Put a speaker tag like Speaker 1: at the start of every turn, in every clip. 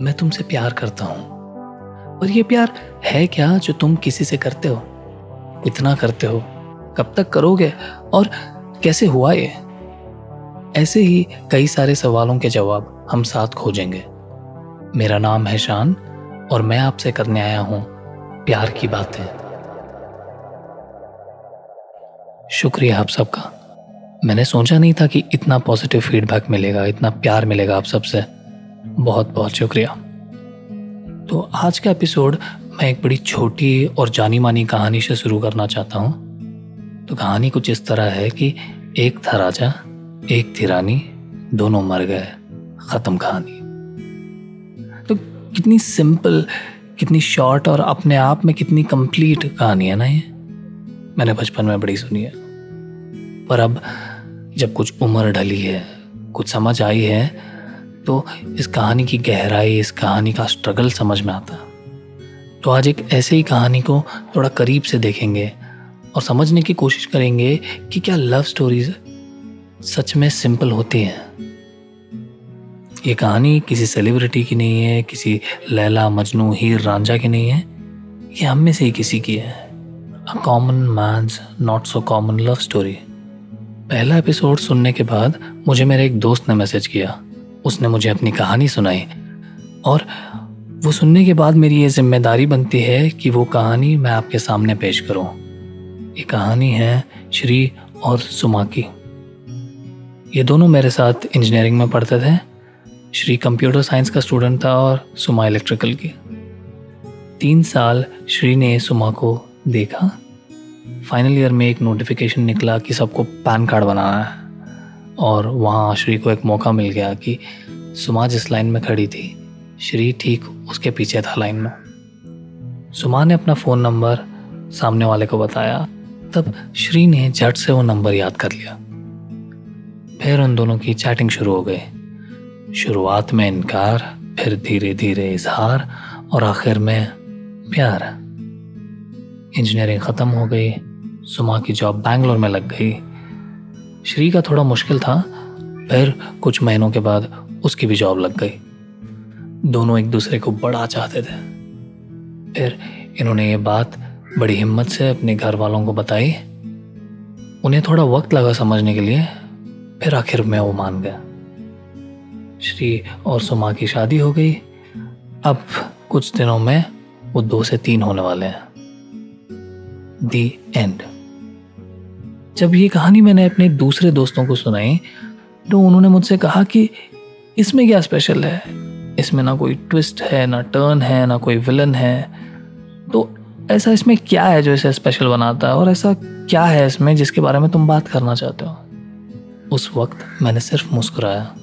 Speaker 1: मैं तुमसे प्यार करता हूँ। और ये प्यार है क्या जो तुम किसी से करते हो? इतना करते हो? कब तक करोगे? और कैसे हुआ ये? ऐसे ही कई सारे सवालों के जवाब हम साथ खोजेंगे। मेरा नाम है शान और मैं आपसे करने आया हूँ प्यार की बातें। शुक्रिया आप सबका। मैंने सोचा नहीं था कि इतना पॉजिटिव फीडबैक मिलेगा, इतना प्यार मिलेगा आप सबसे। बहुत बहुत शुक्रिया। तो आज का एपिसोड मैं एक बड़ी छोटी और जानी मानी कहानी से शुरू करना चाहता हूँ। तो कहानी कुछ इस तरह है कि एक था राजा, एक थी रानी, दोनों मर गए। ख़त्म कहानी। तो कितनी सिंपल कितनी शॉर्ट और अपने आप में कितनी कंप्लीट कहानी है ना ये? मैंने बचपन में बड़ी सुनी है। पर अब जब कुछ उम्र ढली है, कुछ समझ आई है तो इस कहानी की गहराई, इस कहानी का स्ट्रगल समझ में आता। तो आज एक ऐसे ही कहानी को थोड़ा करीब से देखेंगे और समझने की कोशिश करेंगे कि क्या लव स्टोरीज सच में सिंपल होती हैं। ये कहानी किसी सेलिब्रिटी की नहीं है, किसी लैला, मजनू, हीर, रांझा की नहीं है। ये हम में से ही किसी की है। A common man's not so common love story पहला एपिसोड सुनने के बाद मुझे मेरे एक दोस्त ने मैसेज किया। उसने मुझे अपनी कहानी सुनाई। और वो सुनने के बाद मेरी ये ज़िम्मेदारी बनती है कि वो कहानी मैं आपके सामने पेश करूँ। ये कहानी है श्री और सुमा की। ये दोनों मेरे साथ इंजीनियरिंग में पढ़ते थे। श्री कंप्यूटर साइंस का स्टूडेंट था और सुमा इलेक्ट्रिकल की। तीन साल श्री ने सुमा को देखा। फाइनल ईयर में एक नोटिफिकेशन निकला कि सबको पैन कार्ड बनाना है। और वहाँ श्री को एक मौका मिल गया कि सुमा जिस लाइन में खड़ी थी, श्री ठीक उसके पीछे था लाइन में। सुमा ने अपना फ़ोन नंबर सामने वाले को बताया, तब श्री ने झट से वो नंबर याद कर लिया। फिर उन दोनों की चैटिंग शुरू हो गई। शुरुआत में इनकार, फिर धीरे धीरे इजहार और आखिर में प्यार। इंजीनियरिंग ख़त्म हो गई, सुमा की जॉब बैंगलोर में लग गई। श्री का थोड़ा मुश्किल था, फिर कुछ महीनों के बाद उसकी भी जॉब लग गई। दोनों एक दूसरे को बड़ा चाहते थे। फिर इन्होंने ये बात बड़ी हिम्मत से अपने घर वालों को बताई। उन्हें थोड़ा वक्त लगा समझने के लिए, फिर आखिर में वो मान गया। श्री और सुमा की शादी हो गई। अब कुछ दिनों में वो दो से तीन होने वाले हैं। दी एंड जब ये कहानी मैंने अपने दूसरे दोस्तों को सुनाई तो उन्होंने मुझसे कहा कि इसमें क्या स्पेशल है? इसमें ना कोई ट्विस्ट है, ना टर्न है, ना कोई विलन है। तो ऐसा इसमें क्या है जो इसे स्पेशल बनाता है और ऐसा क्या है इसमें जिसके बारे में तुम बात करना चाहते हो? उस वक्त मैंने सिर्फ़ मुस्कुराया,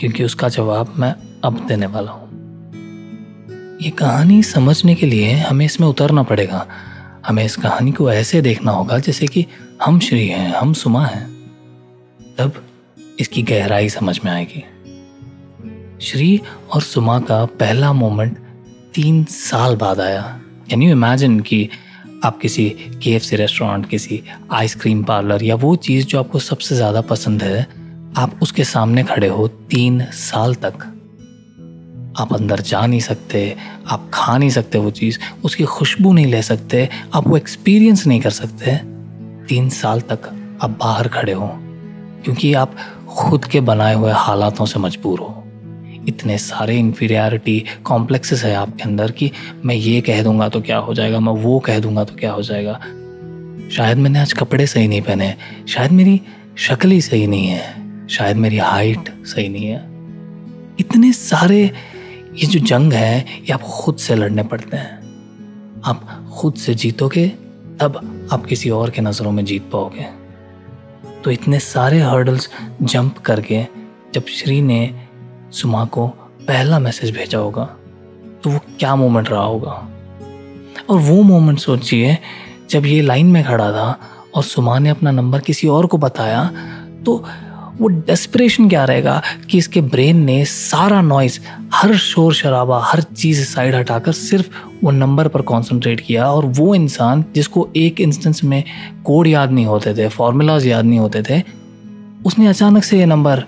Speaker 1: क्योंकि उसका जवाब मैं अब देने वाला हूँ। ये कहानी समझने के लिए हमें इसमें उतरना पड़ेगा। हमें इस कहानी को ऐसे देखना होगा जैसे कि हम श्री हैं, हम सुमा हैं। तब इसकी गहराई समझ में आएगी। श्री और सुमा का पहला मोमेंट तीन साल बाद आया। कैन यू इमेजिन कि आप किसी के एफ़ सी रेस्टोरेंट किसी आइसक्रीम पार्लर या वो चीज़ जो आपको सबसे ज़्यादा पसंद है, आप उसके सामने खड़े हो तीन साल तक। आप अंदर जा नहीं सकते, आप खा नहीं सकते वो चीज़, उसकी खुशबू नहीं ले सकते, आप वो एक्सपीरियंस नहीं कर सकते। तीन साल तक आप बाहर खड़े हो, क्योंकि आप खुद के बनाए हुए हालातों से मजबूर हो। इतने सारे इन्फीरियरिटी कॉम्प्लेक्सेस है आपके अंदर कि मैं ये कह दूँगा तो क्या हो जाएगा, मैं वो कह दूँगा तो क्या हो जाएगा। शायद मैंने आज कपड़े सही नहीं पहने, शायद मेरी शक्ल ही सही नहीं है, शायद मेरी हाइट सही नहीं है। इतने सारे ये जो जंग है, ये आप खुद से लड़ने पड़ते हैं। आप खुद से जीतोगे, तब आप किसी और के नज़रों में जीत पाओगे। तो इतने सारे हर्डल्स जंप करके जब श्री ने सुमा को पहला मैसेज भेजा होगा तो वो क्या मोमेंट रहा होगा? और वो मोमेंट सोचिए, जब ये लाइन में खड़ा था और सुमा ने अपना नंबर किसी और को बताया तो वो डेस्परेशन क्या रहेगा कि इसके ब्रेन ने सारा नॉइज़ हर शोर शराबा, हर चीज़ साइड हटाकर सिर्फ़ वो नंबर पर कंसंट्रेट किया और वो इंसान जिसको एक इंस्टेंस में कोड याद नहीं होते थे फॉर्मूलाज याद नहीं होते थे, उसने अचानक से ये नंबर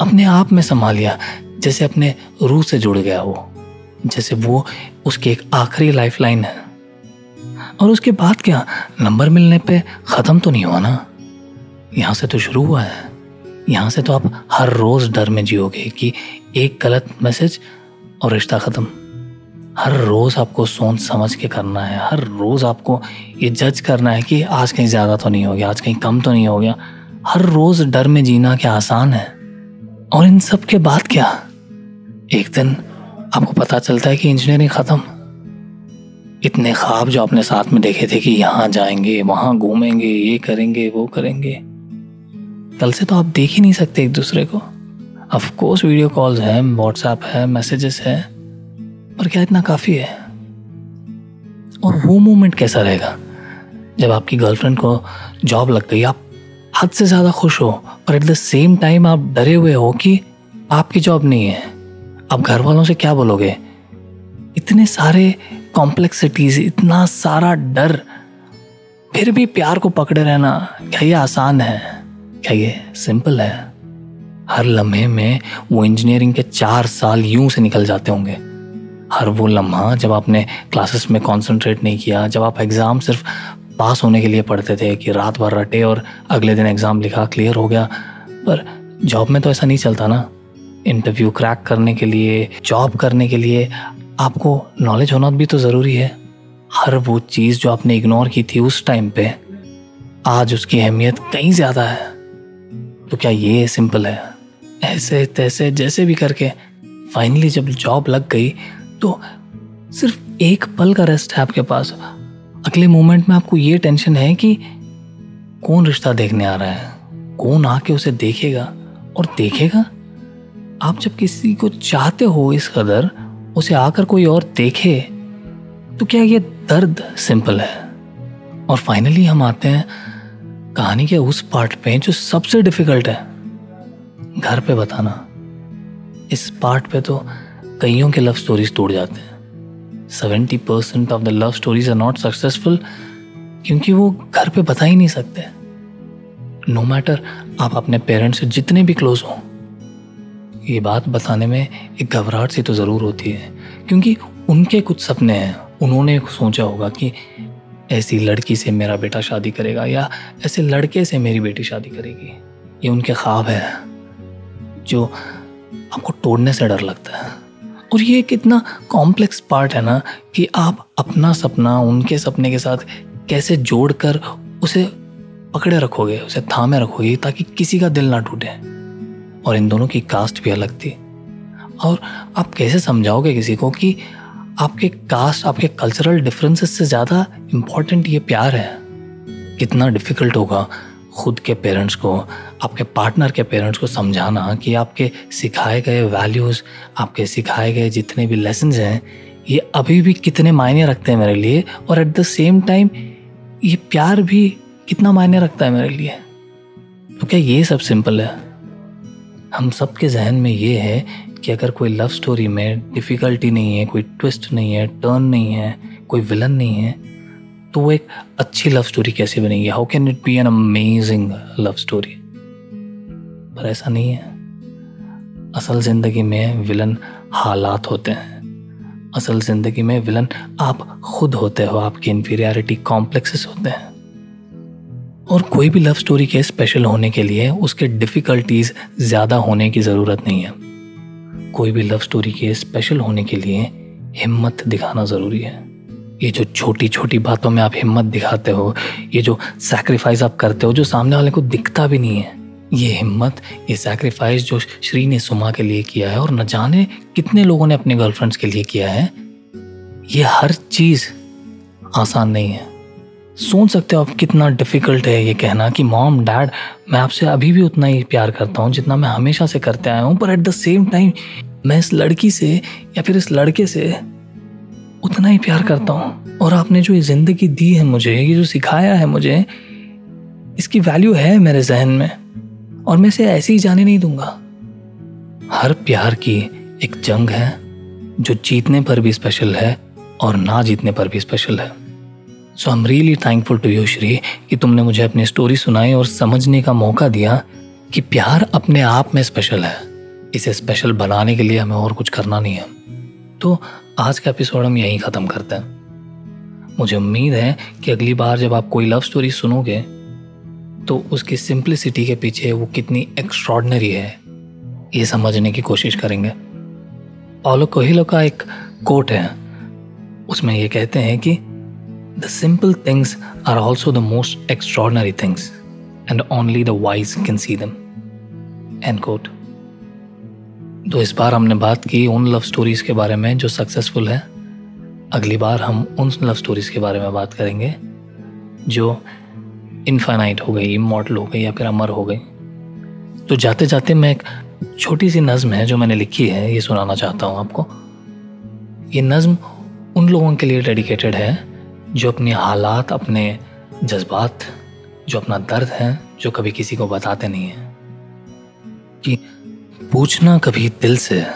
Speaker 1: अपने आप में संभाल लिया, जैसे अपने रूह से जुड़ गया वो जैसे वो उसकी एक आखिरी लाइफ लाइन है। और उसके बाद क्या? नंबर मिलने पे ख़त्म तो नहीं हुआ ना? यहाँ से तो शुरू हुआ है। यहाँ से तो आप हर रोज़ डर में जियोगे कि एक गलत मैसेज और रिश्ता ख़त्म। हर रोज़ आपको सोच समझ के करना है, हर रोज़ आपको ये जज करना है कि आज कहीं ज़्यादा तो नहीं हो गया, आज कहीं कम तो नहीं हो गया। हर रोज़ डर में जीना क्या आसान है? और इन सब के बाद क्या? एक दिन आपको पता चलता है कि इंजीनियरिंग ख़त्म। इतने ख्वाब जो आपने साथ में देखे थे कि यहाँ जाएँगे, वहाँ घूमेंगे, ये करेंगे, वो करेंगे। कल से तो आप देख ही नहीं सकते एक दूसरे को। अफकोर्स वीडियो कॉल्स है व्हाट्सएप है मैसेजेस है, पर क्या इतना काफ़ी है? और वो मोमेंट कैसा रहेगा? जब आपकी गर्लफ्रेंड को जॉब लग गई, आप हद से ज़्यादा खुश हो और एट द सेम टाइम आप डरे हुए हो कि आपकी जॉब नहीं है। आप घर वालों से क्या बोलोगे? इतने सारे कॉम्प्लेक्सिटीज इतना सारा डर, फिर भी प्यार को पकड़े रहना क्या ये आसान है? क्या ये सिंपल है। हर लम्हे में वो इंजीनियरिंग के चार साल यूँ से निकल जाते होंगे। हर वो लम्हा जब आपने क्लासेस में कंसंट्रेट नहीं किया, जब आप एग्ज़ाम सिर्फ़ पास होने के लिए पढ़ते थे कि रात भर रटे और अगले दिन एग्ज़ाम लिखा क्लियर हो गया, पर जॉब में तो ऐसा नहीं चलता ना। इंटरव्यू क्रैक करने के लिए जॉब करने के लिए आपको नॉलेज होना भी तो ज़रूरी है। हर वो चीज़ जो आपने इग्नोर की थी उस टाइम पे, आज उसकी अहमियत कहीं ज़्यादा है। तो क्या ये सिंपल है? ऐसे, तैसे, जैसे भी करके फाइनली जब जॉब लग गई तो सिर्फ़ एक पल का रेस्ट है आपके पास। अगले मोमेंट में आपको ये टेंशन है कि कौन रिश्ता देखने आ रहा है? कौन आके उसे देखेगा और देखेगा? आप जब किसी को चाहते हो इस कदर, उसे आकर कोई और देखे तो क्या ये दर्द सिंपल है? और फाइनली हम आते हैं कहानी के उस पार्ट पे जो सबसे डिफ़िकल्ट है। घर पे बताना। इस पार्ट पे तो कईयों के लव स्टोरीज टूट जाते हैं। Seventy percent of the love stories are not successful क्योंकि वो घर पे बता ही नहीं सकते। नो no मैटर आप अपने पेरेंट्स से जितने भी क्लोज हों, ये बात बताने में एक घबराहट सी तो ज़रूर होती है। क्योंकि उनके कुछ सपने हैं, उन्होंने सोचा होगा कि ऐसी लड़की से मेरा बेटा शादी करेगा या ऐसे लड़के से मेरी बेटी शादी करेगी? ये उनके ख्वाब है, जो आपको तोड़ने से डर लगता है। और ये एक इतना कॉम्प्लेक्स पार्ट है ना कि आप अपना सपना, उनके सपने के साथ कैसे जोड़कर उसे पकड़े रखोगे, उसे थामे रखोगे ताकि किसी का दिल ना टूटे। और इन दोनों की कास्ट भी अलग थी। और आप कैसे समझाओगे किसी को कि आपके कास्ट आपके कल्चरल डिफरेंसेस से ज़्यादा इम्पोर्टेंट ये प्यार है। कितना डिफ़िकल्ट होगा खुद के पेरेंट्स को, आपके पार्टनर के पेरेंट्स को समझाना कि आपके सिखाए गए वैल्यूज़ आपके सिखाए गए जितने भी लेसन हैं, ये अभी भी कितने मायने रखते हैं मेरे लिए? और एट द सेम टाइम ये प्यार भी कितना मायने रखता है मेरे लिए? तो क्या ये सब सिंपल है? हम सब के जहन में ये है कि अगर कोई लव स्टोरी में डिफ़िकल्टी नहीं है, कोई ट्विस्ट नहीं है टर्न नहीं है, कोई विलन नहीं है तो वो एक अच्छी लव स्टोरी कैसे बनेगी? How can it be an amazing love story पर ऐसा नहीं है। असल ज़िंदगी में विलन हालात होते हैं। असल ज़िंदगी में विलन आप खुद होते हो, आपकी इन्फीरियरिटी कॉम्प्लेक्सेस होते हैं। और कोई भी लव स्टोरी के स्पेशल होने के लिए उसके डिफ़िकल्टीज ज़्यादा होने की ज़रूरत नहीं है। कोई भी लव स्टोरी के स्पेशल होने के लिए हिम्मत दिखाना ज़रूरी है। ये जो छोटी छोटी बातों में आप हिम्मत दिखाते हो, ये जो सैक्रिफाइस आप करते हो, जो सामने वाले को दिखता भी नहीं है, ये हिम्मत, ये सैक्रिफाइस जो श्री ने सुमा के लिए किया है और न जाने कितने लोगों ने अपने गर्लफ्रेंड्स के लिए किया है, ये हर चीज़ आसान नहीं है। सोच सकते हो आप कितना डिफ़िकल्ट है ये कहना कि मॉम डैड मैं आपसे अभी भी उतना ही प्यार करता हूँ जितना मैं हमेशा से करते आया हूँ पर एट द सेम टाइम मैं इस लड़की से या फिर इस लड़के से उतना ही प्यार करता हूँ। और आपने जो ये ज़िंदगी दी है मुझे, ये जो सिखाया है मुझे, इसकी वैल्यू है मेरे जहन में। और मैं इसे ऐसे ही जाने नहीं दूँगा। हर प्यार की एक जंग है, जो जीतने पर भी स्पेशल है और ना जीतने पर भी स्पेशल है। So I am really thankful to you Shree कि तुमने मुझे अपनी स्टोरी सुनाई और समझने का मौका दिया कि प्यार अपने आप में स्पेशल है। इसे स्पेशल बनाने के लिए हमें और कुछ करना नहीं है। तो आज का एपिसोड हम यहीं ख़त्म करते हैं। मुझे उम्मीद है कि अगली बार जब आप कोई लव स्टोरी सुनोगे तो उसकी सिंप्लिसिटी के पीछे वो कितनी एक्स्ट्रॉडनरी है, ये समझने की कोशिश करेंगे। ओलो कोहिलो का एक कोट है, उसमें ये कहते हैं कि the simple things are also the most extraordinary things and only the wise can see them end quote तो इस बार हमने बात की उन लव स्टोरीज के बारे में जो सक्सेसफुल है। अगली बार हम उन लव स्टोरीज के बारे में बात करेंगे, जो इनफाइनाइट हो गई इमोटल हो गई, या फिर अमर हो गई। तो जाते जाते मैं एक छोटी सी नज़म है जो मैंने लिखी है, ये सुनाना चाहता हूँ आपको। ये नज़म उन लोगों के लिए डेडिकेटेड है जो अपने हालात, अपने जज्बात, जो अपना दर्द है, जो कभी किसी को बताते नहीं हैं। कि पूछना कभी दिल से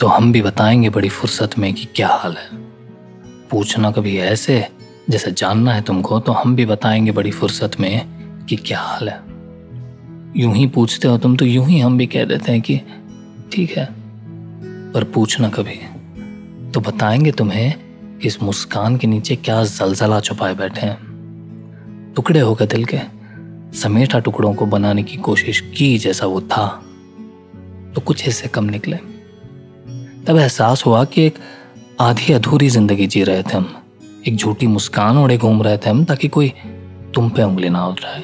Speaker 1: तो हम भी बताएँगे बड़ी फुर्सत में कि क्या हाल है। पूछना कभी ऐसे, जैसे जानना है तुमको तो हम भी बताएँगे बड़ी फुर्सत में कि क्या हाल है। यूँ ही पूछते हो तुम तो यूँ ही हम भी कह देते हैं कि ठीक है, पर पूछना कभी तो बताएँगे तुम्हें इस मुस्कान के नीचे क्या जलजला छुपाए बैठे हैं। टुकड़े हो गए दिल के। समेटा टुकड़ों को बनाने की कोशिश की जैसा वो था। तो कुछ हिस्से कम निकले। तब एहसास हुआ कि एक आधी अधूरी ज़िंदगी जी रहे थे हम। एक झूठी मुस्कान ओढ़े घूम रहे थे हम, ताकि कोई तुम पे उंगली ना उठाए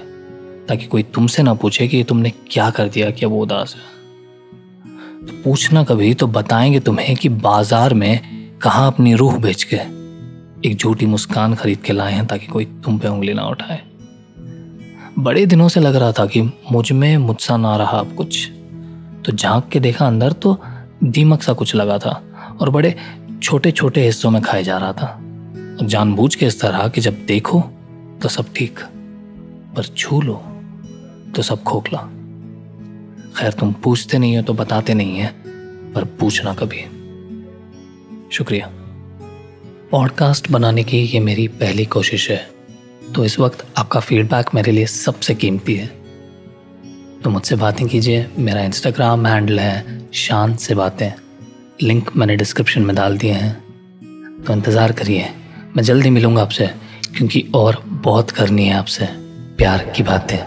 Speaker 1: ताकि कोई तुमसे ना पूछे कि तुमने क्या कर दिया कि वो उदास है। तो पूछना कभी तो बताएँगे तुम्हें कि बाज़ार में कहा अपनी रूह बेच के एक झूठी मुस्कान खरीद के लाए हैं ताकि कोई तुम पे उंगली ना उठाए? बड़े दिनों से लग रहा था कि मुझमें मुझसा ना रहा अब कुछ। तो झाँक के देखा अंदर तो दीमक सा कुछ लगा था और बड़े छोटे छोटे हिस्सों में खाया जा रहा था। और जानबूझ के इस तरह कि जब देखो तो सब ठीक, पर छू लो तो सब खोखला। खैर, तुम पूछते नहीं हो तो बताते नहीं है, पर पूछना कभी। शुक्रिया। पॉडकास्ट बनाने की ये मेरी पहली कोशिश है तो इस वक्त आपका फीडबैक मेरे लिए सबसे कीमती है। तो मुझसे बातें कीजिए, मेरा इंस्टाग्राम हैंडल है शान से बातें। लिंक मैंने डिस्क्रिप्शन में डाल दिए हैं। तो इंतज़ार करिए, मैं जल्दी मिलूँगा आपसे, क्योंकि और बहुत करनी है आपसे। प्यार की बातें।